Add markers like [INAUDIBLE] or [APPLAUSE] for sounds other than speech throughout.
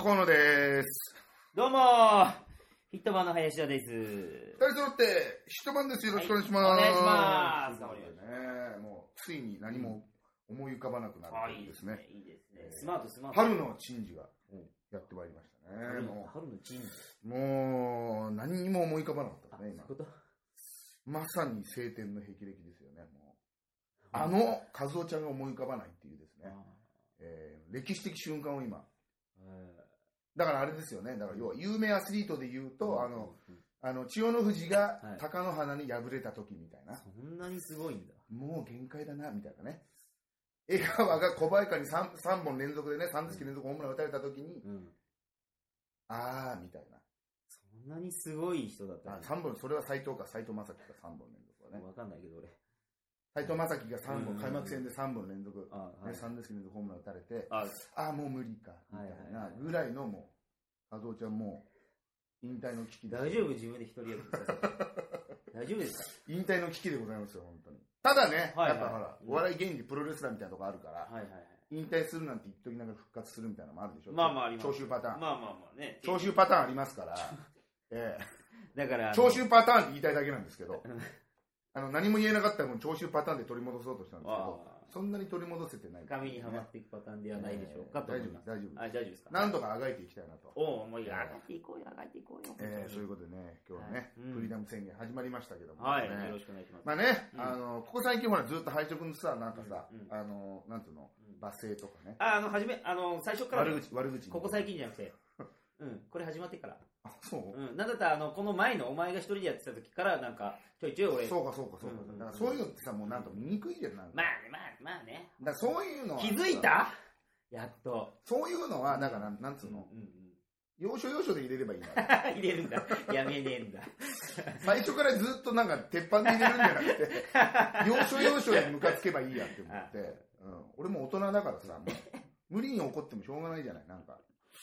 も、河野です。どうもーヒットマンの林田です。二人揃って、一晩です。よろしくお願いします。はいお願いしますね、もう、ついに何も思い浮かばなくなるあ、といですすね。。いいですね。スマート、スマート。春の珍事がやってまいりましたね。春のも春のチーム。う、もう何にも思い浮かばなかったあ、ね、今まさに晴天の霹靂ですよね、もう。あの、和夫ちゃんが思い浮かばないっていうですね、えー歴史的瞬間を今。だからあれですよね、だから要は有名アスリートで言うと、あの、、あの、千代の富士がはい貴乃花に敗れた時みたいな。そんなにすごいんだ。もう限界だな、みたいなね。江川が小早川に 3, 3本連続でね、3打席連続ホームラン打たれた時に、うん。あー、みたいな。そんなにすごい人だったあ3本、それは斎藤か、斎藤正樹か3本連続はね。わかんないけど俺。斎藤正樹が3本、開幕戦で3本連続、ね、。3打席連続ホームラン打たれて、あ、あ、もう無理か、みたいなぐらいのもう、和夫ちゃんもう、引退の危機で大丈夫自分で一人役させて。大丈夫ですか引退の危機でございますよ、本当に。ただね、やっぱほら、お笑い芸人プロレスラーみたいなとこあるから、引退するなんて言っときながら復活するみたいなのもあるでしょ。まあまああります徴収パターン。まあまあまあね。徴収パターンありますから、えだから、え、徴収パターンって言いたいだけなんですけど、あの何も言えなかったらもう徴収パターンで取り戻そうとしたんですけど、あそんなに取り戻せてない、紙にはまっていくパターンではないでしょうかと大丈夫思います。大丈夫あ、大丈夫ですか。なんとかあがいていきたいなと。おお、もういや、上がっていこうよ、上がっていこうよ。ええそういうことでね、今日はね、はい。うん。フリーダム宣言始まりましたけども、はい、ねよろしくお願いします。まあね、うん。あの、ここ最近ほらずっと配色のさ、なんかさ、うんうん。あの、なんつうの、うん。罵声とかね、あ、あの、はじめ、あの、最初から、悪口、悪口。ここ最近じゃなくて、うん、これ始まってから。あ、そう？うん、なんだったら、あの、この前のお前が一人でやってた時から、なんか、ちょいちょい俺、そうかそうかそうか。うんうんうんだからそういうのってさ、もうなんか見にくいじゃん。なんかまあね、まあ、まあね。だからそういうのは気づいた？やっと。そういうのは、だから、なんつうの、うんうん要所要所で入れればいいんだ。うん。入れるんだ。やめねえんだ。[LAUGHS] 最初からずっとなんか鉄板で入れるんじゃなくて、[LAUGHS] 要所要所でムカつけばいいやって思って、[LAUGHS] うん、俺も大人だからさ、もう無理に怒ってもしょうがないじゃない、なんか。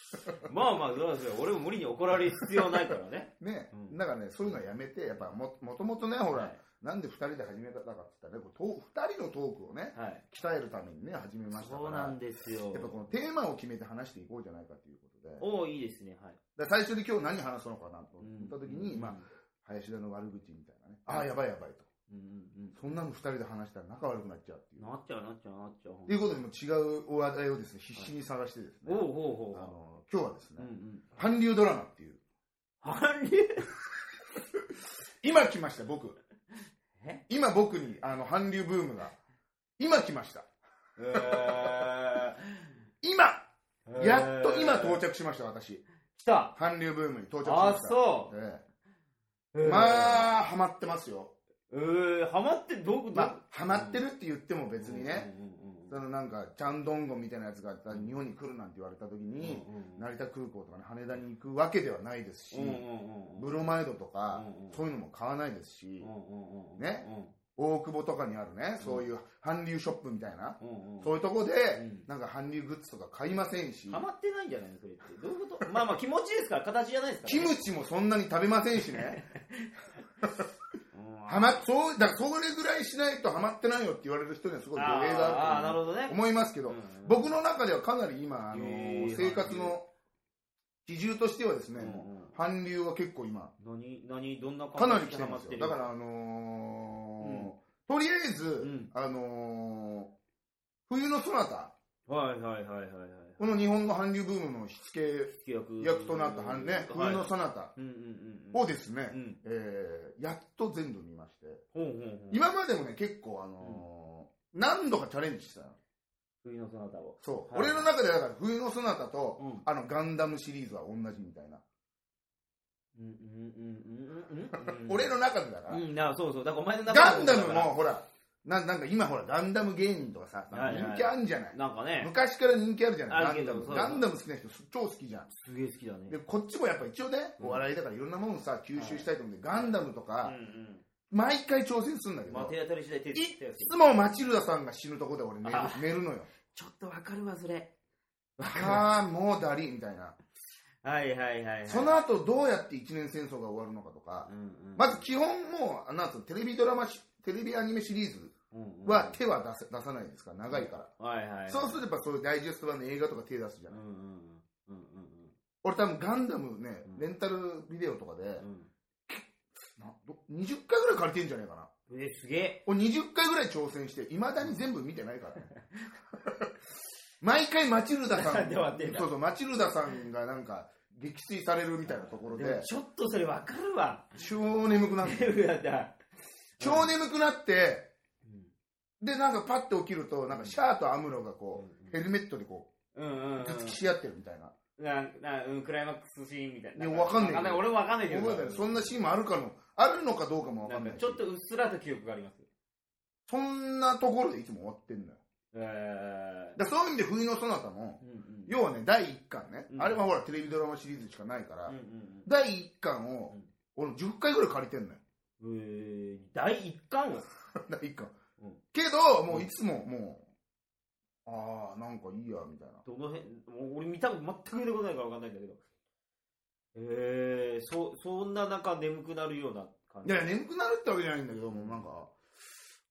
[LAUGHS] まあまあ、そうですよ。俺も無理に怒られる必要ないからね。[LAUGHS] ね、うんだからね、そういうのはやめて、やっぱももともとね、ほら、はいなんで二人で始めたかって言ったらね、こうと二人のトークをね、はい。鍛えるためにね、始めましたから、そうなんですよ。やっぱこのテーマを決めて話していこうじゃないかということで、おおいいですね。はい。ら最初に今日何話すのかなと思った時に、うんまあ、林田の悪口みたいなね、ああ、やばいやばいと。うんうんそんなの二人で話したら仲悪くなっちゃうっていううん。。なっちゃう、なっちゃう、なっちゃう。ということで、もう違う話題をですね、必死に探してですね、おうほうほうあの、今日はですね、うんうん。韓流ドラマっていう、韓流？[LAUGHS] 今来ました、僕。え？今僕に、あの、韓流ブームが、今来ました。今やっと今到着しました、私。来た韓流ブームに到着しあました。そうえええまあ、ハマってますよ。えー、ハマってどこまあ、ハマってるって言っても別にね、そのなんか、チャンドンゴンみたいなやつが日本に来るなんて言われた時に、成田空港とかね、羽田に行くわけではないですし、ブロマイドとか、そういうのも買わないですし、ね？大久保とかにあるね、そういう韓流ショップみたいな、そういうとこで、うん。なんか韓流グッズとか買いませんし、ハマってないんじゃないの？それって。どういうこと？まあまあ気持ちですから形じゃないですからキムチもそんなに食べませんしね、う [LAUGHS] んはま、そう、だからそれぐらいしないとハマってないよって言われる人にはすごい語弊がるとるほどね。思いますけど、うん僕の中ではかなり今、あの生活の基準としてはですね、うんうん。もう韓流は結構今、何何どんなかなりで来てますよ。だから、あのーとりあえず、ん。あのー冬のそなた、はいはいはいはいはいこの日本の韓流ブームの火付け役。役となった韓ね、冬のそなたをですね、うん。えーやっと全部見まして、今までもね、結構、あのー何度かチャレンジしてたの。冬のそなたを。そう。はい。俺の中でだから、冬のそなたと、うん。あの、ガンダムシリーズは同じみたいな。俺の中でだから、うんなそうそう。だからお前の中ガンダムも、ほら、ななんか今ほら、ガンダム芸人とかさ、はいはい。人気あるんじゃない。なんかね。昔から人気あるじゃないあるけどそうガンダム。ガンダム好きな人超好きじゃん。すげえ好きだね。で、こっちもやっぱ一応ね、うんお笑いだからいろんなものさ、吸収したいと思って、ガンダムとうんか、うん。毎回挑戦するんだけど、まあ手当たり次第手いつってやつつもマチルダさんが死ぬとこで俺寝るあ寝るのよ。ちょっとわかるわそれ。ああ、もうダリみたいな。はいはいはいはい。その後どうやって一年戦争が終わるのかとか、うんうん。まず基本もう、なんつうの、テレビドラマし、テレビアニメシリーズうんうんは手は出せ出さないですか？ら、長いから。はいはいはいそうするとやっぱそういうダイジェスト版の映画とか手出すじゃない。うんうんうんうんうん俺多分ガンダムねうん、レンタルビデオとかで、うん。など20回ぐらい借りてんじゃねえかな。えー、すげえ。俺20回ぐらい挑戦して、いまだに全部見てないからね。[LAUGHS] 毎回マチルダさん、[LAUGHS] そうそう、マチルダさんがなんか、撃墜されるみたいなところで、ちょっとそれわかるわ。超眠くなって。[LAUGHS] 超眠くなって、うんで、なんかパッて起きると、なんかシャアとアムロがこう、ヘルメットでこうんうんう、頭突きし合ってるみたいな。ななうん、クライマックスシーンみたいな。いやわかんないけど俺もわかんないけど。そんなシーンもあるかの、あるのかどうかもわなんかかんないしちょっとうっすらと記憶があります。そんなところでいつも終わってんのよ。えだからそういう意味で冬のソナタもー、うんうん要はね、第1巻ね、うんあれはほらテレビドラマシリーズしかないから、うんうん第1巻を、俺10回ぐらい借りてんのよ。うん。えー、第一巻を。[LAUGHS] 第1巻。うんけど、もういつももう、ああ、なんかいいや、みたいな。どの辺、もう俺見たこと全く見たことないからわかんないんだけど。えー、そ、そんな中眠くなるような感じ。いや、眠くなるってわけじゃないんだけど、もうなんか、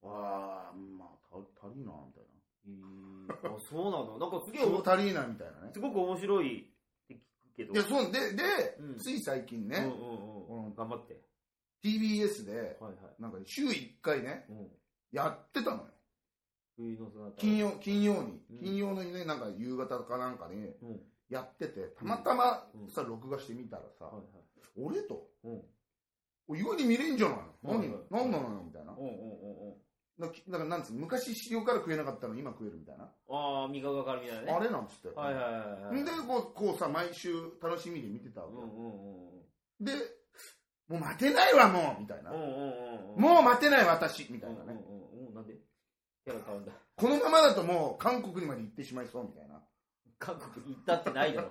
ああ、まあ、た足りいな、みたいえー、あ、そうなのなんかすげえな。おう足りいな、みたいなねす。ごく面白いって聞くけど。いや、そう、で、で、うんつい最近ね、うんうんうん。うん頑張って。TBS で、はいはい。なんかね、週1回ね、うん。やってたのよ。冬のそなた。金曜、金曜にうん、金曜のね、なんか夕方かなんかにうん。やってて、たまたまうんさ、録画してみたらさ、はいはい。俺と、うん。意外に見れんじゃないの？はいはい何何なのよ？みたいな。うんうんうんうん。なんか、なんかなんつうの昔塩辛食えなかったの今食えるみたいな。ああ、味覚が変わるみたいなね。あれなんつって。はいはいはいはい。んで、こう、こうさ、毎週楽しみに見てたわけよ。うんうんうんで、もう待てないわ、もうみたいなうん。うん。うんうんうん。もう待てない、私みたいなね。うんうんこのままだともう韓国にまで行ってしまいそう、みたいな。韓国行ったってないだろ。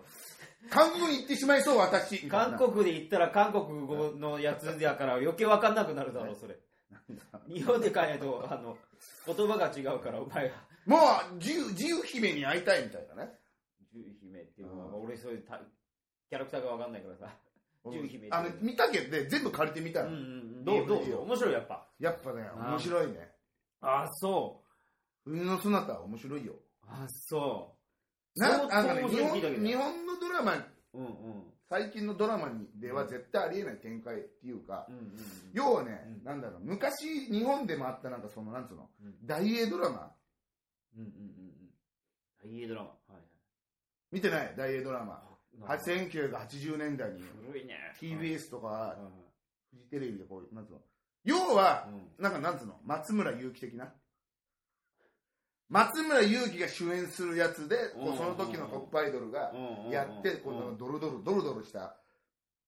韓国に行ってしまいそう、私。韓国で行ったら韓国語のやつやから余計わかんなくなるだろ、それ。日本で帰ないと、あの、言葉が違うから、お前が。もう、自由、自由姫に会いたいみたいなね。十姫っていうのは、うん俺そういうタキャラクターがわかんないからさ。十姫っていうあの、見たけど、全部借りてみたら、うんうんうん。どうどう面白いやっぱ。やっぱね、面白いね。あ、そ冬のそなたは面白いよ。う。あ、そう。なんかね日本、日本のドラマ、うんうん。最近のドラマにでは絶対ありえない展開っていうか、うんうんうん。要はね、うんなんだろう、昔日本でもあったなんかその、なんつうの、うん大英ドラマうんうんうんうん。大英ドラマ。はいはい。見てない？大英ドラマ。あなるほど1980年代に古いね。TBS とかはいはいフジテレビでこう、なんつうの。要は、うんなんかなんつうの、松村雄輝的な。松村雄輝が主演するやつで、こうん。うその時のトップアイドルがやって、こうん。のドロドロ、ドロドロした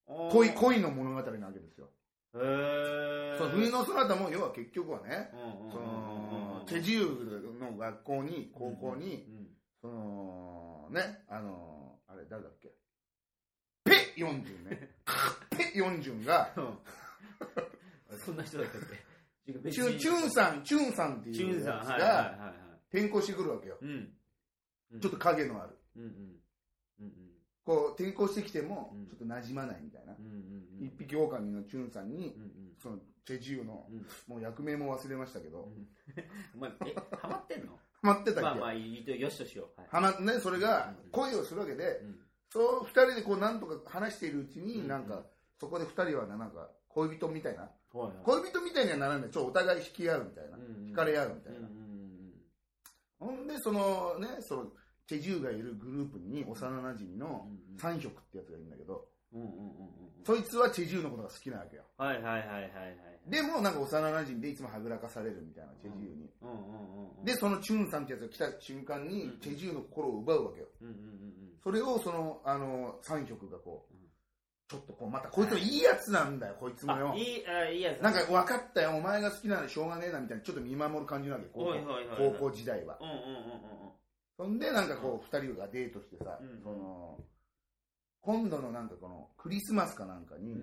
うん。恋、恋の物語なわけですよ。へー。その冬のそなたも、要は結局はね、その、チェジュの学校に、高校に、うん。その、ね、あの、あれ誰だっけ？ペヨンジュンね。[LAUGHS] ペヨンジュンが、うん。[LAUGHS] そんな人だったっけ？チュンさん、チュンさんっていうやつがはい。転校してくるわけよ。うん。ちょっと影のある。うんうん。うんこう、転校してきてもうん、ちょっと馴染まないみたいなうん。う。んうんうん。一匹狼のチュンさんにう、んうん。その、チェジュの、うんもう役名も忘れましたけど、[LAUGHS] お前、え、ハマってんの？ハマってたっけ？まあまあ、いいとよしとしよう。はま、ね、それがうん恋をするわけで、うんそう、二人でこう、なんとか話しているうちうんに、なんか、そこで二人はな、なんか、恋人みたいな、恋人みたいにはならない、ちょ、お互い引き合うみたいな、惹かれ合うみたいな。ほんで、そのね、その、チェジュがいるグループに幼馴染の三色ってやつがいるんだけど、うんうんうんうんそいつはチェジュのことが好きなわけよ。はいはいはいはいはい。でも、なんか幼馴染でいつもはぐらかされるみたいな、チェジュに。うんうんうんうん。で、そのチュンさんってやつが来た瞬間にうん、チェジュの心を奪うわけよ。うんうんうんそれを、その、あの、三色がこううん、ちょっとこう、また、こいつもいいやつなんだよ、こいつうん。もよあ、。いい、あいいやつ。なんか、分かったよ、お前が好きなのしょうがねえな、みたいな、ちょっと見守る感じなわけ、高校高校時代は。うんうんうんうんそんで、なんかこう、二人がデートしてさうん、その、今度のなんかこの、クリスマスかなんかに、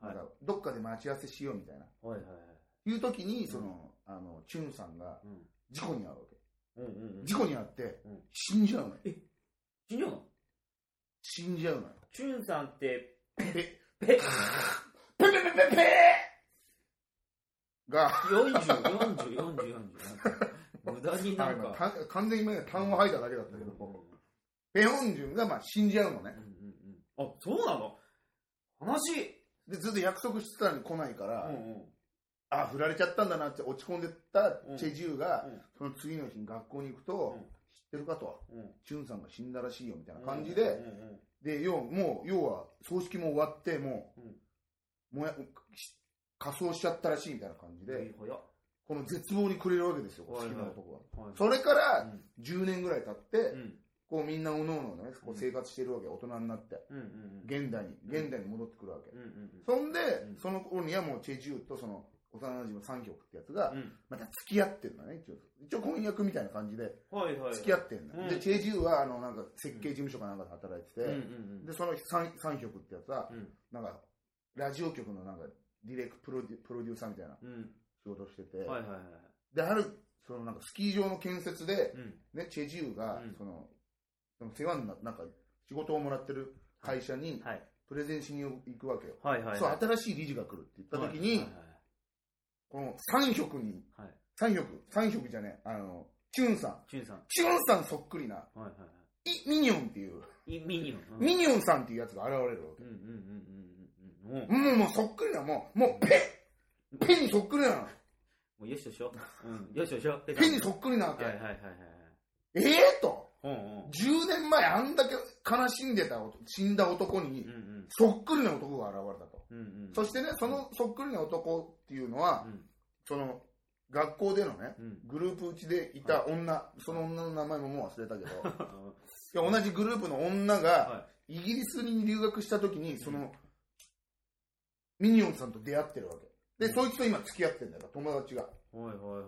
なんか、どっかで待ち合わせしようみたいな。はいはいはい。いう時に、んその、あの、チュンさんがうん事故に遭うわけ。うんうんうん。事故に遭ってうん、死んじゃうのよ。死んじゃうの？死んじゃうのよ。チュンさんって、ペ、ペ、ペペペペペが、40、40、40、40。無駄になんか。た完全に今単語吐いただけだったけど、ペヨンジュンがまあ死んじゃうのね。うんうんあ、そうなの？話、で、ずっと約束してたのに来ないから、うんうん。あ、振られちゃったんだなって落ち込んでたチェジュが、うん。その次の日に学校に行くと、うん。知ってるかと、うん。チュンさんが死んだらしいよみたいな感じで、で、要もう、要は、葬式も終わって、もう、もや、仮装しちゃったらしいみたいな感じうん。で。この絶望にくれるわけですよ、好きな男は。はいそれからうん10年ぐらい経って、うんこうみんなおのおのね、こうんう生活してるわけ、大人になって、うんうん現代に、現代に戻ってくるわけ。うんうんそんでうん、その頃にはもうチェジュとその幼馴染の三曲ってやつがう、ん。また付き合ってるんだね、一応。一応婚約みたいな感じで。付き合ってんだ。うん。で、チェジュは、あの、なんか設計事務所かなんかで働いてて、で、その三三曲ってやつはう、ん。なんか、ラジオ局のなんか、ディレクプロデュプロデューサーみたいなうん。仕事をしてて。で、ある、そのなんかスキー場の建設で、うん。ね、チェジュがうん、その、その世話にななんか、仕事をもらってる会社に、はい。プレゼンしに行くわけよ。そう、新しい理事が来るって言った時にこの三曲に、はい。三曲、三曲じゃねえ、あの、チュンさん。チュンさん。チュンさんそっくりな、はいはいはイミニョンっていう、い。いミニオン。うんミニョンさんっていうやつが現れるわけうん。うんうんうん。ももう、もうそっくりな、もう、もう、ペペにそっくりなの。うよしとしょ。うん。よしとしょ。ペペにそっくりなわけ。はいはいはいはい。ええと。うんうん。10年前あんだけ悲しんでた男死んだ男にうんうん。そっくりな男が現れたと。うんうん。そしてね、そのそっくりな男っていうのは、うんその学校でのね、うん。グループうちでいた女、その女の名前ももう忘れたけど、[LAUGHS] 同じグループの女がはイギリスに留学した時に、その、ミニオンさんと出会ってるわけ。で、そいつと今付き合ってんだよ、友達が。はいはいはい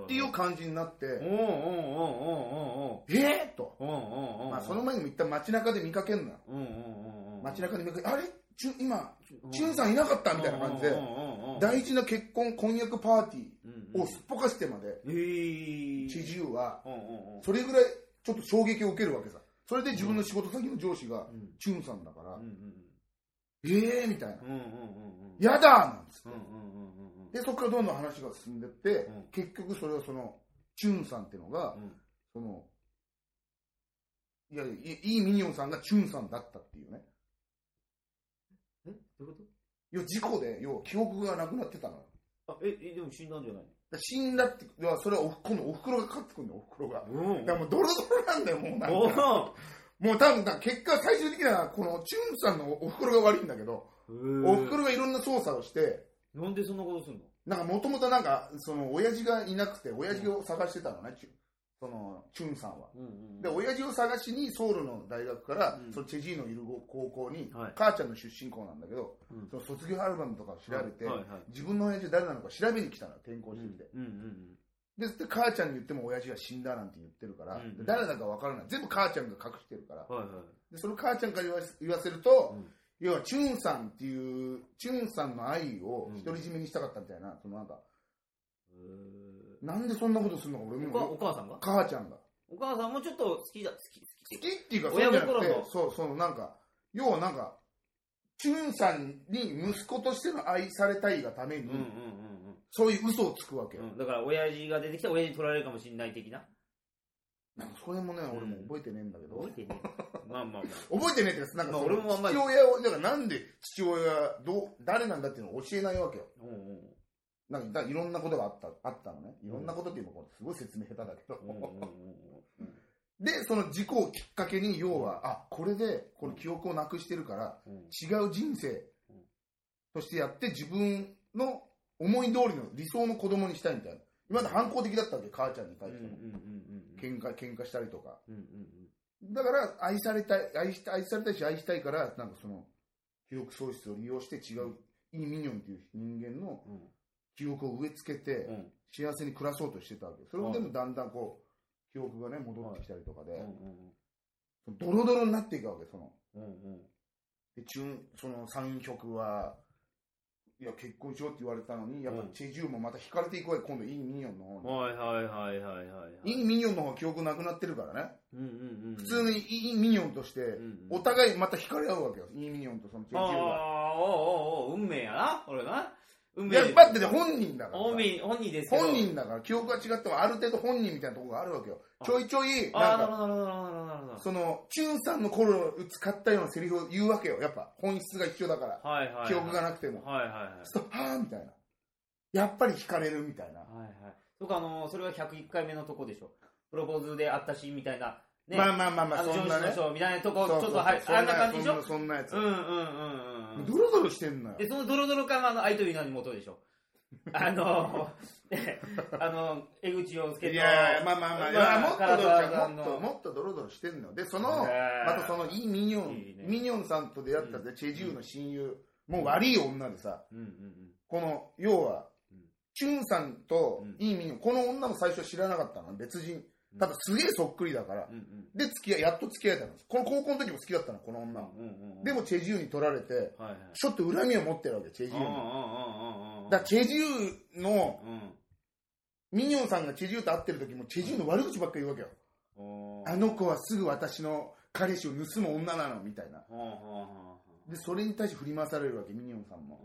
はい。ていう感じになって、おうんうんうんうんうんうん。えーと。うんうんうん。まあ、その前にも一旦街中で見かけんのよ。うんうんうんうん。街中で見かけ、あれ？チュ今、チュンんさんいなかったみたいな感じで。大事な結婚、婚約パーティうんーをすっぽかしてまで。知事は、うんうんうん。それぐらいちょっと衝撃を受けるわけさ。それで自分の仕事先の上司が、うんチュンさんだからうんう、んえーみたいな。うん。うんうんうんうん。やだなんつってうんうんうんうん。で、そこからどんどん話が進んでってうん、結局それをその、チュンさんっていうのが、うんその、いやいや、いミニオンさんがチュンさんだったっていうね。え？どういうこ要は事故で、要は記憶がなくなってたのあ、え、え、でも死んだんじゃないで死んだって、いやそれはお今度お袋がかかってくるんだよ、お袋が。うんだからもうドロドロなんだよ、もうなんおか。もう多分、結果、最終的には、このチュンさんのお袋が悪いんだけど、おお袋がいろんな操作をして、なんでそんなことすんの？なんかもともとなんか、その、親父がいなくて、親父を探してたのね、チュその、チュンさんは。うんうん。で、親父を探しにソウルの大学から、うん。そのチェジーのいる高校に、はい。母ちゃんの出身校なんだけど、うん。その卒業アルバムとかを調べて、はいはい自分の親父誰なのか調べに来たのよ、転校してきて。うんうんで、で母ちゃんに言っても親父が死んだなんて言ってるから、うんで誰だかわからない。全部母ちゃんが隠してるから。うん。はいはい。で、その母ちゃんから言わせ言わせると、うん要はチュンさんっていう、チュンさんの愛をうん独り占めにしたかったみたいな、そのなんか、へなんでそんなことするのか俺ーお母さんが？母ちゃんが。お母さんもちょっと好きだ、好き、好き好きっていうか、そう親じゃなく心の、てそう、そのなんか、要はなんか、チュンさんに息子としての愛されたいがために、うんうんうんそういう嘘をつくわけよ。うん。うん、だから、親父が出てきたら親父に取られるかもしれない的な。なんかそれもね、ん俺も覚えてねえんだけど、覚えてねえ。まあまあまあ。覚えてねえってなんかまあ俺もあんまり父親を、だからなんで父親がどう、誰なんだっていうのを教えないわけよ。うんうんなんかだいろんなことがあった、あったのね。いろんなことっていうのもすごい説明下手だけど。[LAUGHS] で、その事故をきっかけに、要は、あ、これで、この記憶をなくしてるから、うん違う人生うんとしてやって、自分の思い通りの理想の子供にしたいみたいな。今まで反抗的だったわけ、母ちゃんに対うんうんうんしても。喧嘩、喧嘩したりとか。うんうんうんだから、愛されたい、愛した愛されたいし、愛したいから、なんかその、記憶喪失を利用して違う、イー・ミニョンっていう人間のうん記憶を植え付けて、うん幸せに暮らそうとしてたわけ。それもでもだんだんこう、記憶がね、戻ってきたりとかで、ドロドロになっていくわけ、その。うんうんで、チュン、その三曲は、いや、結婚しようって言われたのに、やっぱうんチェジュもまた惹かれていくわけ、今度イー・ミニョンの方に。はいはいはいはいはいはい。イー・ミニョンの方は記憶なくなってるからね。うんうんうん。普通にイー・ミニョンとして、うんお互いまた惹かれ合うわけよ。イー・ミニョンとそのチェジュが。ああ、おうおうおう運命やな、これな。運いや、だってね、本人だからさ。本人、本人ですけど。本人だから、記憶が違っても、ある程度本人みたいなところがあるわけよ。あちょいちょい、ああ、なんか、なるほど、なるほど、なるほど、なるほど。その、チュンさんの頃使ったようなセリフを言うわけよ。やっぱ、本質が一緒だから。はいはいはい。記憶がなくても。はいはいはい。そうはぁみたいな。やっぱり惹かれるみたいな。はいはい。そうか、あの、それは101回目のとこでしょ。プロポーズであったシーンみたいな。ね。まあまあまあまあ、そんなね上司の。ショーみたいなとこ、ちそうそうょっとはい、そんあんな感じでしょ？そんなやつうん。うんうんうんうん。ドロドロしてんのよ。で、そのドロドロ感があの、愛という名の元でしょ？[LAUGHS] あの、ね、あの、江口洋介と。いやいや、まあまあまあ、いやもっともっと、もっとドロドロしてんの。で、その、またそのいいミニョン、いいねミニョンさんと出会ったぜ、チェジューの親友、もう悪い女でさ、うんうんこの、要はうん、チュンさんとうんいいミニョン、この女も最初知らなかったの。別人。ただすげえそっくりだからうん。う。んうん。で、付き合い、やっと付き合えたの。この高校の時も好きだったの、この女。うんうんうん。でも、チェジューに取られて、はいはい。ちょっと恨みを持ってるわけ、チェジューに。だから、チェジューの、うん。ミニョンさんがチェジューと会ってる時も、チェジューの悪口ばっかり言うわけよ。あの子はすぐ私の彼氏を盗む女なの、みたいな。で、それに対して振り回されるわけ、ミニョンさんも。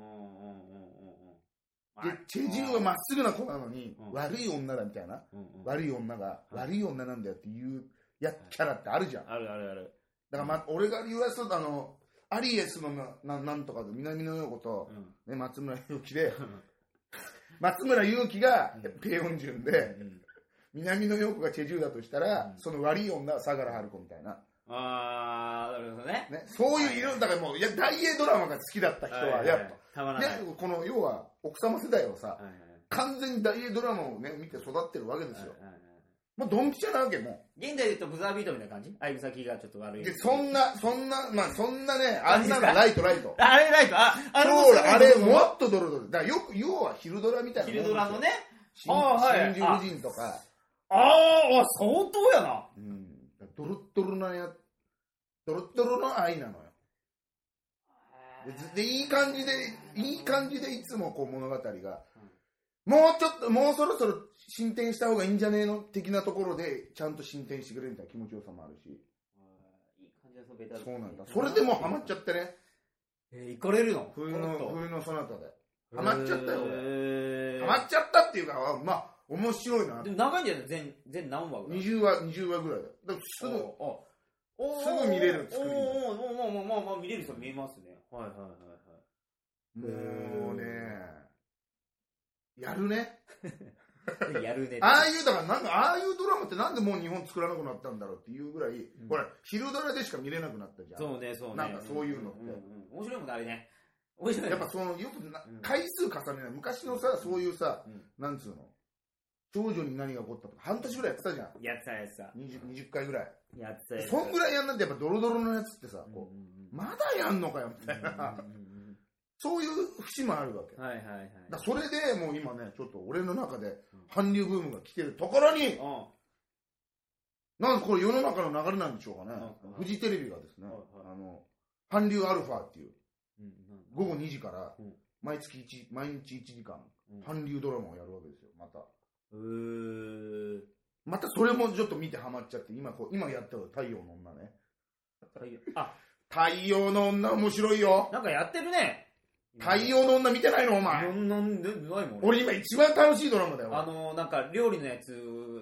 で、チェジューはまっすぐな子なのに、うん。悪い女だみたいな。うんうん。悪い女が、うん。悪い女なんだよっていうやキャラってあるじゃん。だかあるある。ある。ら、ま、俺が言わせとあの、アリエスのなななんとかで南野陽子と、うん。ね、松村祐樹で、[LAUGHS] 松村祐樹がうん。ペヨンジュンうで、ん。南野陽子がチェジューだとしたら、うん。その悪い女は相良春子みたいな。あー、なるほどね。ね、そういう色、だからもう、いや、大英ドラマが好きだった人は、やっぱ、たまらない。でこの要は奥様世代はさ、はいはい完全に大英ドラマをね、見て育ってるわけですよ。はいはいはいもうドンピシャなわけ、も現代で言うとブザービートみたいな感じ？相先がちょっと悪う。い。で、そんな、そんな、まあそんなね、あんなのライトライト。あれライトあ、あれもそうだ、あれもっとドロドロ。だからよく、要は昼ドラみたいな。昼ドラのね。新。あはい新宿婦人とか、あー、あ相当やな。うん。ドロッドロなや、ドロッドロの愛なのよ。でいい感じで、いい感じでいつもこう物語が、もうちょっと、もうそろそろ進展した方がいいんじゃねえの的なところで、ちゃんと進展してくれるみたいな気持ちよさもあるし。いい感じでベタそうなんだ。それでもうハマっちゃってね。えー、行かれるの？冬の、冬のそなたで。ハマっちゃったよ俺ハマっちゃったっていうか、あまあ、面白いなで。も長いんじゃない？全、全何話ぐらい？20話、20話ぐらいだよ。だからすぐ、おおすぐ見れる作りおーおーおーおーまあまあまあ見れる人見えますね。はいはいはいもうね、やるね。はい。やるね。ああいう、だからなんか、ああいうドラマってなんでもう日本作らなくなったんだろうっていうぐらい、んほら、昼ドラでしか見れなくなったじゃん。そうね、そうね。なんかそういうのってんんうん面白いもんね、あれね。面白いね。やっぱその、よくなうん回数重ねない。昔のさ、そういうさ、うんなんつうの、少女に何が起こったとか、半年ぐらいやってたじゃん。やってたやつさ。20, 20回ぐらい。やってたやつそんぐらいやんなんてやっぱドロドロのやつってさ、うんこう、うんうんまだやんのかよ、みたいな。うんうんうんそういう節もあるわけ。うんはいはいはい。だそれでもう今ね、ちょっと俺の中で韓流ブームが来てるところに、うんなんかこれ世の中の流れなんでしょうかねうん。フジテレビがですねあの、韓流アルファっていう、うん午後2時からうん、毎月1、毎日1時間うん、韓流ドラマをやるわけですよ、また。うーまたそれもちょっと見てハマっちゃって、今こう、今やったの太陽の女ね。あ、太陽の女面白いよ。なんかやってるね。太陽の女見てないのおな前。んなんで、ないもん。俺今一番楽しいドラマだよ。あの、なんか料理のやつ、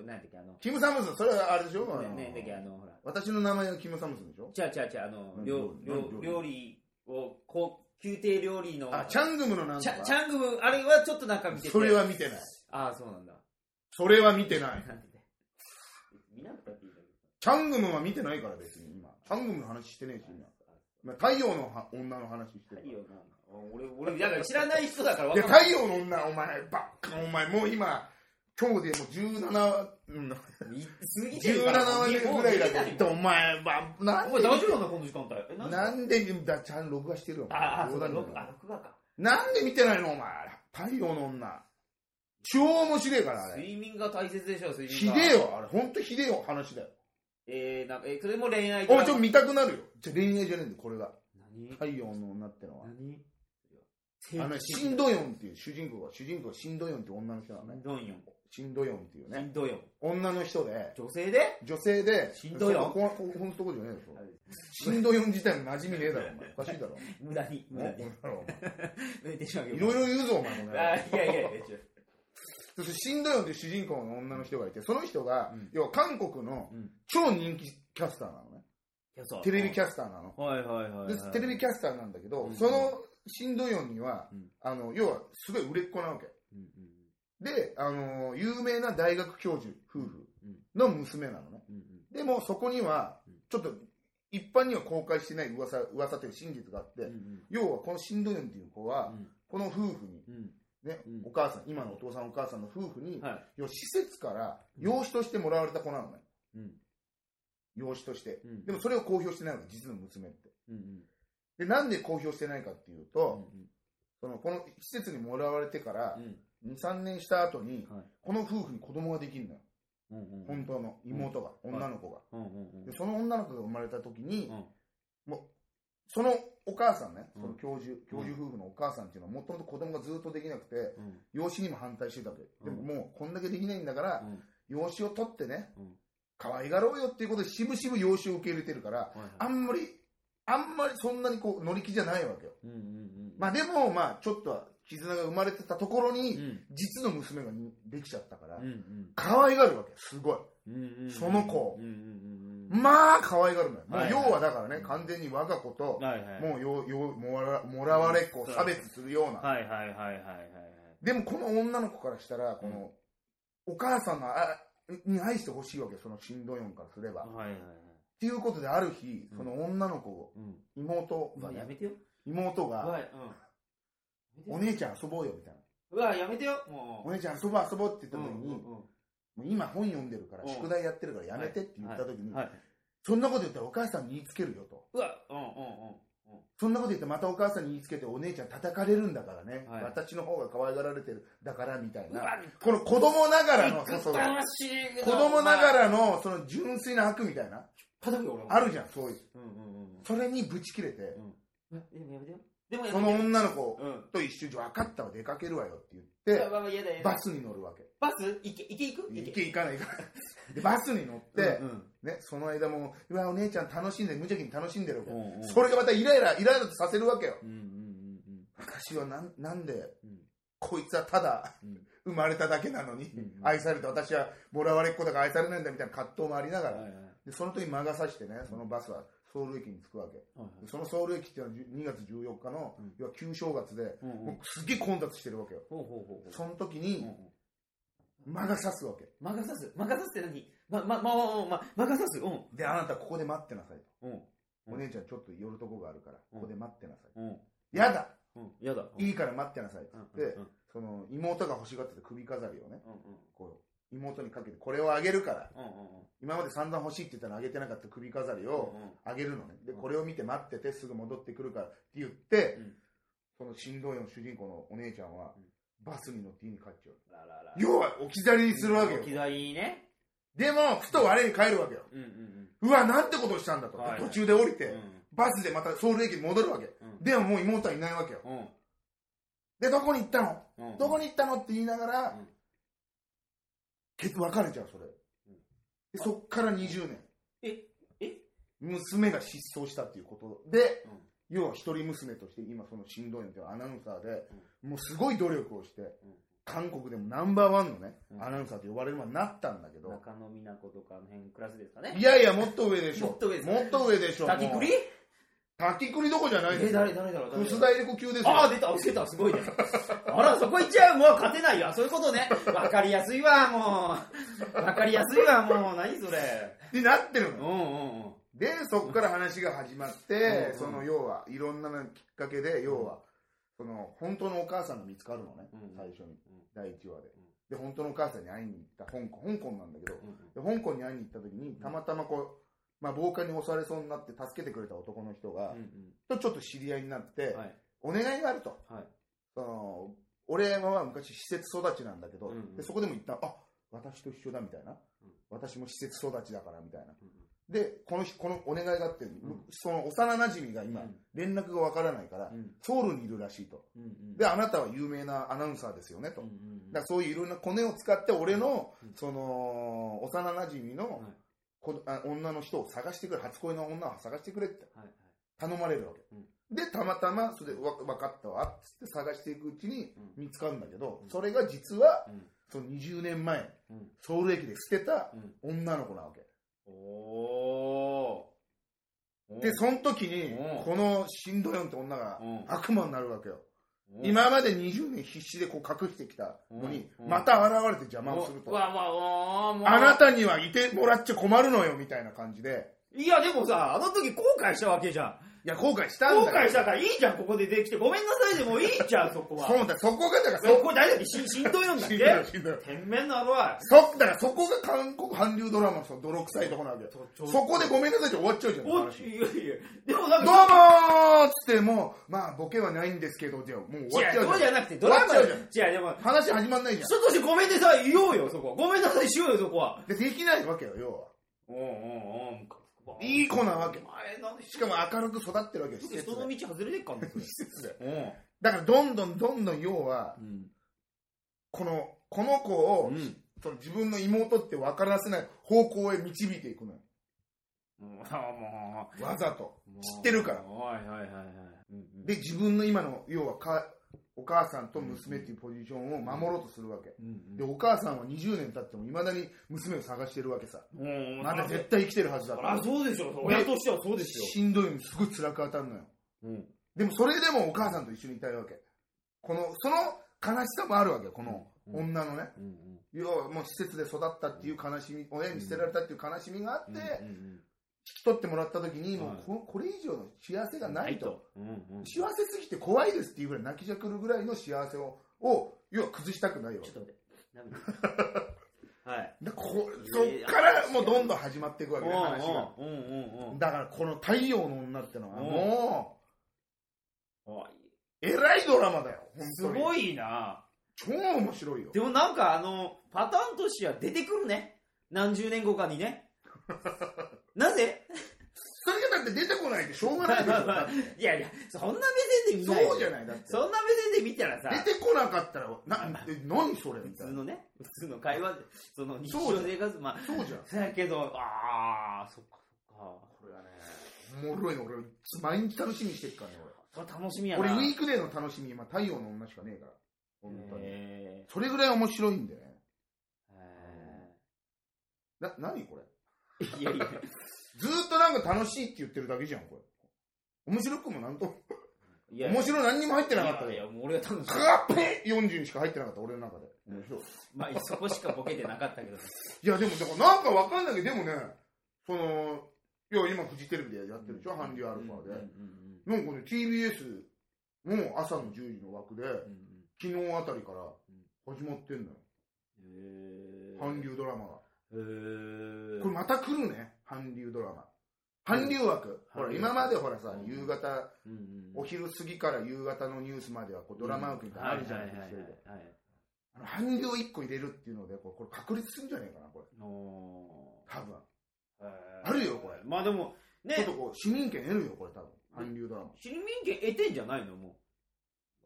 なんだっけ、あの、キム・サムスン、それはあれでしょ、ね、ねだっけ、あの、ほら。私の名前はキム・サムスンでしょ？ちゃうちゃうちゃう、あの、何料何料料理を、こう、宮廷料理の。あ、チャングムのなん。チャングム、あれはちょっとなんか見てて。それは見てない。ああ、そうなんだ。それは見てない。なんで見なくたっていいんだけど。チャングムは見てないから別に今。チャングムの話してねえし今。まあ太陽のは女の話してる太。陽な俺、俺、だから知らない人だから分かんない。太陽の女、お前、ばっか、お前、もう今、今日でもう17、うん、過ぎてる17から話ぐらいだけど、お前、ば、なんお前で、大丈夫なのこの時間帯？え、なんで？だ、ちゃん録画してるよ。ああ、そうだ、録画か。なんで見てないの、お前。太陽の女。超面白いから、あれ。睡眠が大切でしょ、睡ひ眠が。でえよ、あれ。ほんとひでえよ、話だよ。えー、なんか、え、それも恋愛おい、ちょっと見たくなるよ。じゃ、恋愛じゃねえんだよ、これが。何？太陽の女ってのは。何？あの、シンドヨンっていう主人公が、主人公はシンドヨンって女の人なのね。ドンヨン。シンドヨンっていうね、しんどいよ。女の人で、女性で？女性で、シンドヨン？そここここのとこじゃねえでしょ。シンドヨン自体の馴染みねえだろ、お前。おかしいだろ。[LAUGHS] 無駄に、無駄に。おだろお前 [LAUGHS] 抜いろいろ言うぞ、お前この野郎あいやいやいや、ちょそしてシンドヨンっていう主人公の女の人がいて、その人が、うん要は韓国のうん。超人気キャスターなのね。テレビキャャスターなの。はいはいはいではい。テレビキャスターなんだけど、うんそのシンドヨンには、うんあの、要はすごい売れっ子なわけ。うんうんで、あの、有名な大学教授夫婦うんの娘なのね。うんでもそこにはうん、ちょっと一般には公開してない噂、噂という真実があって、うんうん要はこのシンドヨンっていう子は、この夫婦に、うんね、うんお母さん、今のお父さんお母さんの夫婦に、は要は施設から養子としてもらわれた子なのね。い。うん養子として。うんでもそれを公表してないの、実の娘って。うんで、なんで公表してないかっていううんと、その、この施設にもらわれてからう、ん2、3年した後に、はいこの夫婦に子供ができるのよ。うんうん本当の妹が、女の子が。うんうんうんで、その女の子が生まれた時に、うんもう、そのお母さんね、うん。その教授、教授夫婦のお母さんっていうのは、もともと子供がずっとできなくて、うん。養子にも反対してたわけ。でもうん。もう、こんだけできないんだから、うん。養子を取ってねうん、可愛がろうよっていうことで、しぶしぶ養子を受け入れてるから、あんまり、あんまりそんなにこう乗り気じゃないわけよ。まあでも、まあちょっとは絆が生まれてたところうに、ん。実の娘ができちゃったから可愛がるわけ、すごい。その子まあ可愛がるのよ。もうはい。はい要はだからね、完全に我が子と、はいはい。もうよよもらもらわれっ子を差別するような。はいはいはいはいはいはい。でもこの女の子からしたら、この、お母さんのあに愛してほしいわけよ、そのシンドヨンからすれば。っはいはいはい。ていうことである日う、ん。その女の子を、うん。妹がね、やめてよ。妹が、うわうん。お姉ちゃん遊ぼうよ、みたいな。うわやめてよもお姉ちゃん遊ぼう遊ぼうって言うった時に、うんうんもう今本読んでるから、うん宿題やってるからやめてって言った時に、はいそんなこと言ったらお母さんに言いつけるよと。うわうんうんうんそんなこと言ってまたお母さんに言いつけてお姉ちゃん叩かれるんだからね。はい私の方が可愛がられてる。だからみたいうな。わこの子供ながらの、そ子ど供ながらのその純粋な悪みたいな。あるじゃん、そういう。うんうんうんそれにぶち切れて、うんえでもその女の子うんと一緒に分かったわ、出かけるわよって言って、うわうわ嫌だ嫌だ。バスに乗るわけ。バス？行け行け行く？行け。行かない行かない。[LAUGHS] で、バスに乗って、うんうん。ね、その間も、うわ、お姉ちゃん楽しんで、無邪気に楽しんでるわけ。うんうん。それがまたイライラ、イライラとさせるわけよ。うんうんうん私はなんなんで、うん。こいつはただうん。生まれただけなのに、うん。愛されて私はもらわれっ子だから愛されないんだみたいな葛藤もありながら、はいはい。でその時魔が差してね、そのバスはソウル駅に着くわけ。はいでそのソウル駅っていうのは2月14日の、うん要は旧正月で、うんうんもうすっげえ混雑してるわけよ。ほうほうほうほうその時うんに魔が差すわけ。魔が差す？魔が差すって何？ま、ま、ま、ま、ま、魔が差す？うん。で、あなたここで待ってなさいと。うん。お姉ちゃんちょっと寄るとこがあるから、ここで待ってなさい。うん。やだうん。やだ。いいから待ってなさいってうん。言って、うん。その妹が欲しがってた首飾りをね、うん。こう妹にかけて、これをあげるから、うん。うん。今まで散々欲しいって言ったらあげてなかった首飾りをあげるのね。で、これを見て待っててすぐ戻ってくるからって言って、うんその新道の主人公のお姉ちゃんは、バスに乗って家に帰っちゃう。ららら。要は置き去りにするわけよ置。き去りにね。でも、ふと我に返るわけよ。うんうんうわ、なんてことをしたんだと。はい途中で降りて、うん。バスでまたソウル駅に戻るわけ。うん。でももう妹はいないわけよ。うん。で、どこに行ったの？うん。どこに行ったの？って言いながらうん、結別れちゃう、それ。でそっから20年。ええ？娘が失踪したっていうことで、うん要は一人娘として今その新道園というアナウンサーで、もうすごい努力をして、韓国でもナンバーワンのね、うんアナウンサーと呼ばれるまでになったんだけど、中野美奈子とかの辺クラスですかね。いやいや、もっと上でしょ。もっと上ですもっと上でしょ。滝栗もう滝栗どこじゃないでえ、すよ。誰誰だろう誰だろう楠田入子級ですよ。ああ、出た、出た、すごいね。[LAUGHS] あら、そこ行っちゃう、もう勝てないよ。そういうことね。わかりやすいわ、もう。わかりやすいわ、もう。何それ。になってるの。うんうんうん。で、そこから話が始まって、うんその要は、いろんなのきっかけで、要は、その、本当のお母さんが見つかるのね、うん最初にうん、第1話で。で、本当のお母さんに会いに行った、香港、香港なんだけど、うんで香港に会いに行った時に、たまたまこう、まあ、暴漢に襲われそうになって助けてくれた男の人が、うんとちょっと知り合いになって、はい。お願いがあると。はい。その、俺は昔施設育ちなんだけど、うんうんでそこでも言ったあ、私と一緒だみたいな。うん私も施設育ちだからみたいな。で、この日、このお願いがあって、その幼馴染が今、連絡がわからないから、ソウルにいるらしいと。で、あなたは有名なアナウンサーですよね、と。だからそういういろんなコネを使って、俺の、その、幼馴染の、こあ女の人を探してくれ、初恋の女を探してくれって。頼まれるわけ。で、たまたま、それでわ分かったわ、っつって探していくうちに見つかるんだけど、それが実は、その20年前、ソウル駅で捨てた女の子なわけ。おで、その時に、このシンドヨンって女が悪魔になるわけよ。今まで20年必死でこう隠してきたのに、また現れて邪魔をすると。あなたにはいてもらっちゃ困るのよ、みたいな感じで。いや、でもさ、あの時後悔したわけじゃん。いや、後悔したんだ後悔したからいいじゃん、ここでできて。ごめんなさいでもいいじゃん、[LAUGHS] そこは。そうだ、そこがだから、そこ誰だっけしんどいんだっけしんどい、天面のアロア。そ、だからそこが韓国韓流ドラマの泥臭いとこなんだよ。そこでごめんなさいって終わっちゃうじゃん。おいやいや、でもなんか。どうもーっつっても、まあ、ボケはないんですけど、じゃもう終わっちゃうじゃん。そうじゃなくて、ドラマじゃん。でも。話始まんないじゃん。人としてごめんなさい言おうよ、そこ。ごめんなさいしようよ、そこは。で、できないわけよ、要は。うんうんうん。いい子なわけ。しかも明るく育ってるわけよ。人の道外れてっか [LAUGHS] んね施設で。だからどんどんどんどん要は、この、この子を、その自分の妹って分からせない方向へ導いていくのよ。わざと。知ってるから。で、自分の今の、要はか、お母さんと娘っていうポジションを守ろうとするわけ。で、お母さんは20年経っても未だに娘を探してるわけさ。まだ絶対生きてるはずだから。あ、そうでしょ。親としてはそうですよ。しんどいのにすごい辛く当たるのよ。うん、でもそれでもお母さんと一緒にいたいわけ。この、その悲しさもあるわけよ、この女のね。要はもう施設で育ったっていう悲しみ、親に捨てられたっていう悲しみがあって、取ってもらった時に、もうここれ以上の幸せがないと、幸せすぎて怖いですっていうぐらい泣きじゃくるぐらいの幸せをを要は崩したくないよちょっと待って。[LAUGHS] はい。でこそっからもうどんどん始まっていくわけね話が。だからこの「太陽の女」ってのはもうえらいドラマだよすごいな。超面白いよ。でもなんかあのパターンとしては出てくるね。何十年後かにね [LAUGHS] なぜそれがだって出てこないってしょうがないでしょ [LAUGHS] いやいや、そんな目線で見ないそうじゃないだって。そんな目線で見たらさ。出てこなかったら、な、何それ？みたいな。普通のね、普通の会話で、その日常生活、まあ。そうじゃん。そやけど、ああ、そっかそっか。これはね、おもろいの、俺、毎日楽しみにしてるからね、俺。それ楽しみやな。俺、ウィークデーの楽しみ、今、太陽の女しかねえから。本当に。それぐらい面白いんだよね。な、何これ？いやいや。[LAUGHS] ずっとなんか楽しいって言ってるだけじゃん、これ。面白くもなんと。いや面白い何にも入ってなかったいや、もう俺は楽しい。カーペ !40 にしか入ってなかった、俺の中で。面白い。まあ、そこしかボケてなかったけど。[LAUGHS] いや、でも、だからなんかわかんないけど、でもね、その、いや、今、フジテレビでやってるでしょ、韓流アルファで。なんかね、TBS の朝の10時の枠で、昨日あたりから始まってんのよ。韓流ドラマが。これまた来るね。韓流ドラマ。韓流枠。ほら、今までほらさ、夕方、お昼過ぎから夕方のニュースまではこうドラマ枠みたいなのあるじゃないですか。韓流1個入れるっていうので、これ確立するんじゃないかな、これ。多分。あるよ、これ。まあでも、ね。ちょっとこう、市民権得るよ、これ多分。韓流ドラマ。市民権得てんじゃないのもう。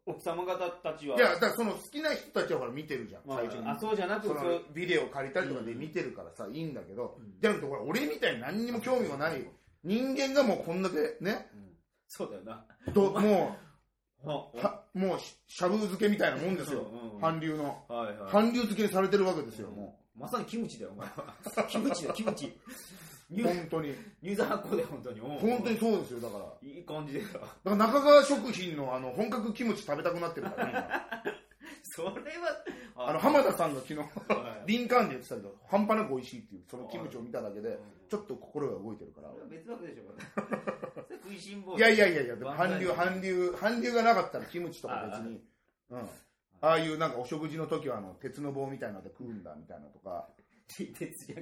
奥様方たちは。いや、だからその好きな人たちはほら見てるじゃん、最初に。あ、そうじゃなくて、ビデオ借りたりとかで見てるからさ、いいんだけど、じゃなくて、ほら、俺みたいに何にも興味がない人間がもうこんだけね、そうだよな。どもう、はもうしゃぶ漬けみたいなもんですよ、韓流の、韓流漬けにされてるわけですよ、もう。まさにキムチだよ、お前は。キムチだ、キムチ。本当に。入山発酵で本当に。本当にそうですよ、だから。いい感じでだから中川食品のあの、本格キムチ食べたくなってるからね、[LAUGHS] それは、あの、浜田さんが昨日、リンカーンで言ってたけど、半端なく美味しいっていう、そのキムチを見ただけで、ちょっと心が動いてるから。別枠でしょ。[LAUGHS] 食いしん坊いやいやいやいや、でも韓流、韓流、韓流がなかったらキムチとか別に、うん。ああいうなんかお食事の時はあの、鉄の棒みたいなので食うんだみたいなとか、鉄じゃ、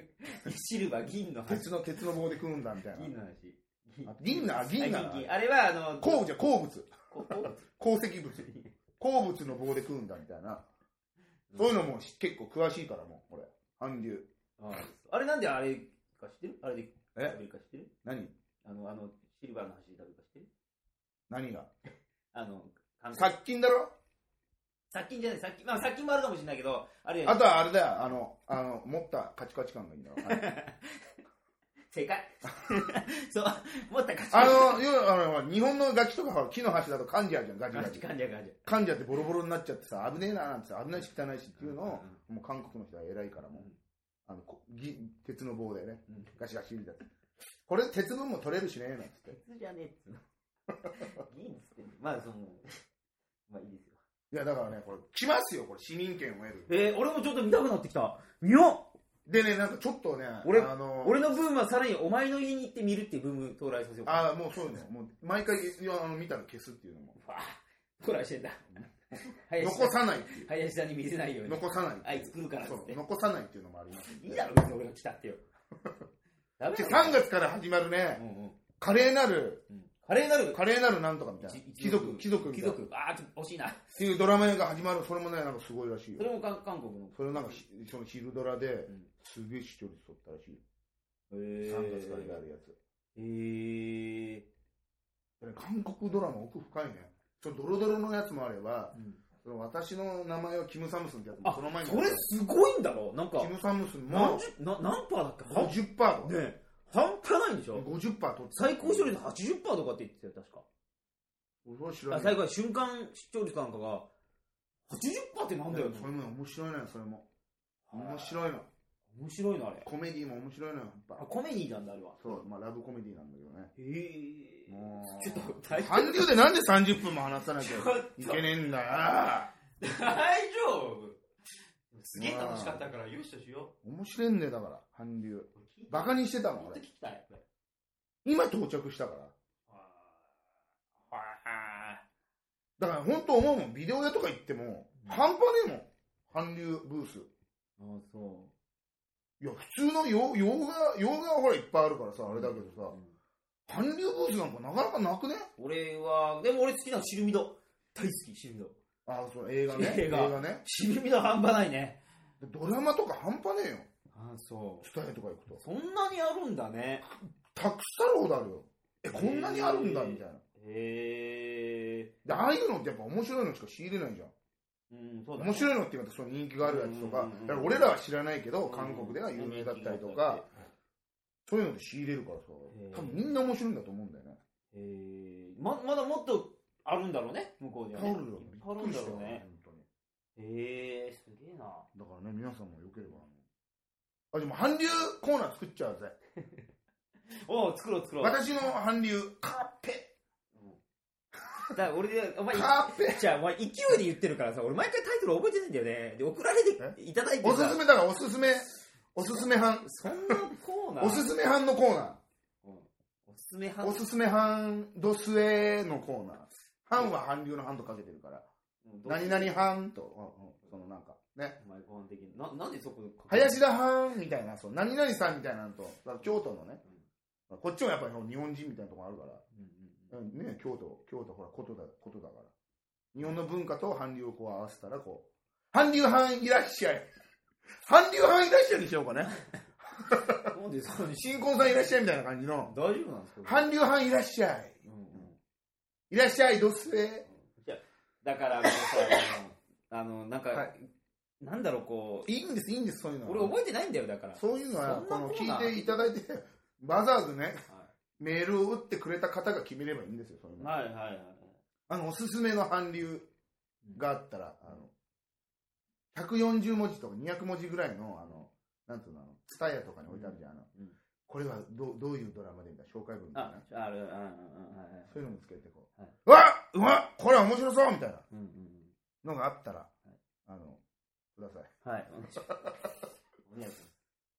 シルバー、銀の話。鉄の、鉄の棒で食うんだみたいな。銀の話。銀な、銀な。あれは、あの、鉱じゃ、鉱物。鉱石物。鉱物の棒で食うんだみたいな。そういうのも結構詳しいからもう、これ。韓流。あれなんであれか知ってる？あれでえ？ダブルカ知ってる？何？あの、あの、シルバーの走りダブルカ知ってる？何が？[LAUGHS] あの、殺菌だろ？殺菌じゃない、殺菌、まあ殺菌もあるかもしれないけど、あるいは、あとはあれだよ、あの、あの、持ったカチカチ感がいいんだよ。[LAUGHS] 正解。[LAUGHS] そう、もっと勝ちあの、要はあのほら日本のガキとかほら木の箸だと噛んじゃうじゃん、ガチガチ。感じゃ感じゃ。噛んじゃってボロボロになっちゃってさ、危ねえななんてさ、危ないし汚いしっていうのを、もう韓国の人は偉いからもう、あの、こぎ鉄の棒でね、うんガシガシ入れて。これ鉄分も取れるしね、なんつって。鉄じゃねえっつうの。[LAUGHS] 銀っつってんのまあ、その、まあいいですよ。いや、だからね、これ、来ますよ、これ、市民権を得る。えー、俺もちょっと見たくなってきた。見よでね、なんかちょっとね、俺あの、俺のブームはさらにお前の家に行って見るっていうブーム到来させようか。ああ、もうそういうの、もう、毎回、あの見たら消すっていうのも、わあ、トライしてんだ。林 [LAUGHS] 残さないっていう。林さんに見せないように。残さないっていう。あいつ来るからっつってそう、残さないっていうのもありますんで。いいだろ、別に俺が来たってよ。[LAUGHS] ダメでだろ3月から始まるうね、んうん華麗なる、うん。カレーなる華麗なるなんとかみたいな。貴族、貴族みたいな。っ貴族。ああ、ちょっと惜しいな。ていうドラマが始まる、それもね、なんかすごいらしいよ。それも韓韓国の。それなんかひ、その昼ドラでうん、すげえ視聴率取ったらしい。へ3月からやるやつ。えー。韓国ドラマ奥深いね。そのドロドロのやつもあれば、うんその私の名前はキム・サムスンってやつあも、その前にそれすごいんだろなんかキ、ム・サムスンも何十、な何パーだっけ？は50%とか、ねえ半端ないんでしょ？50%取って最高視聴率80%とかって言ってたよ、確か。それ知らない。あ最高瞬間視聴率なんかが、80%ってなんだよ、それも面白いのよそれも。面白いの。面白いな、あれ。コメディも面白いのよ。やっあ、ぱコメディなんだ、あれは。そうまあラブコメディなんだけどね。へえ。もうちょっと、大丈韓流でなんで30分も話さなきゃいけねえんだよ。夫大丈夫。すげえ楽しかったから、よしとしよ面白いんだよだから韓流。う。バカにしてたもんもっと俺聞きたい、これ。今到着したから。はだから本当思うもん。ビデオ屋とか行っても半端ねえもん。韓流ブース。あ、そいや普通の洋洋画洋画はほらいっぱいあるからさう。あれだけどさ。うん。韓流ブースなんかなかなかなくね？俺は、でも俺好きなのシルミド。大好き、シルミド。あそう映画ね。映画。ね。シルミド半端ないね。ドラマとか半端ねえよあ、そう。スタイとか行くとそんなにあるんだね。たくさんほどあるよえこんなにあるんだみたいなへえ。でああいうのってやっぱ面白いのしか仕入れないじゃんうん、そうだ、面白いのって言うとその人気があるやつとから俺らは知らないけど韓国では有名だったりとかそういうので仕入れるからさ多分みんな面白いんだと思うんだよねへえ。ま、まだもっとあるんだろうね、向こうには、ね。あるよいっぱいあるんだろうね。え、すげえな。だからね皆さんもよければあでも韓流コーナー作っちゃうぜ。[LAUGHS] おう作ろう作ろう。私の韓流。カーペ。だから俺で、お前、カーペ。じゃあ、お前勢いで言ってるからさ、俺毎回タイトル覚えてないんだよね。で、送られていただいてさ。おすすめだからおすすめ。おすすめ班。そんなコーナー？おすすめ班のコーナうん。おすすめー班？おすすめ班ドスエのコーナー。班は韓流の班とかけてるから。何々班と、うんうん。そのなんかね。お前ご飯的に。な、なんでそこ林田藩みたいな、そう、何々さんみたいなのと、だから京都のね、こっちもやっぱり日本人みたいなところあるから、うんうんうん。ね、京都、京都ほら、ことだ、ことだから。日本の文化と韓流をこう合わせたら、こう、韓流藩いらっしゃい。韓流藩いらっしゃいにしようかね。なんでその新婚さんいらっしゃいみたいな感じの、大丈夫なんですか？韓流藩いらっしゃい。うんうん。いらっしゃい、どっすえ。だから、あのさ、あの、あのなんか、はいなんだろう、こいいんです、いいんです、そういうう、のは。俺覚えてないんだよ、だから。そういうのは、この聞いていただいて、わざわざね、はメールを打ってくれた方が決めればいいんですよ、そういういの。はいはいはい。あの、おすすめの韓流があったら、あの、140文字とか200文字ぐらいの、あの、なんていうの、ツタヤとかに置いてあるじゃん、あの、うんこれはどうどういうドラマでみたいな紹介文みたいあな。、ある、うんうんうん、はいそうい。うのもつけてこう、はい。うわっうわっこれは面白そうみたいなのがあったら、あの、ください。うん。はい。お願いしますお願いし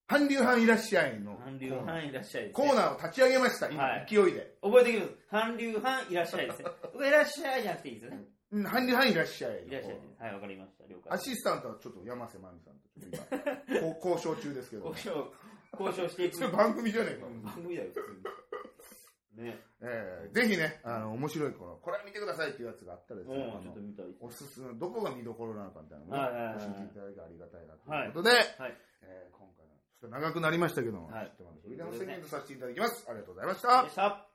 韓流班いらっしゃいのます。韓流班いらっしゃいです、コーナーを立ち上げました、今、はい勢いで。覚えてください。韓流班いらっしゃいですね。僕いらっしゃいじゃなくていいですよね。うん、韓流班いらっしゃい。いらっしゃいです。はい、わかりました。了解。アシスタントはちょっと山瀬まみさんとちょっと今、[LAUGHS] こう交渉中ですけど、交渉、交渉していく [LAUGHS] それ番組じゃねえか。番組だよ、普通に。ね。えーぜひね、あの、面白いこの、これ見てくださいっていうやつがあったらですね、うん、ちょっと見たい。おすすめ、どこが見どころなのかみたいなのをねはいはいはいはい教えていただいてありがたいなということで、はい。えー今回の、そし長くなりましたけども、はいちょっとまたそれでは宣言とさせていただきます。ありがとうございま。した。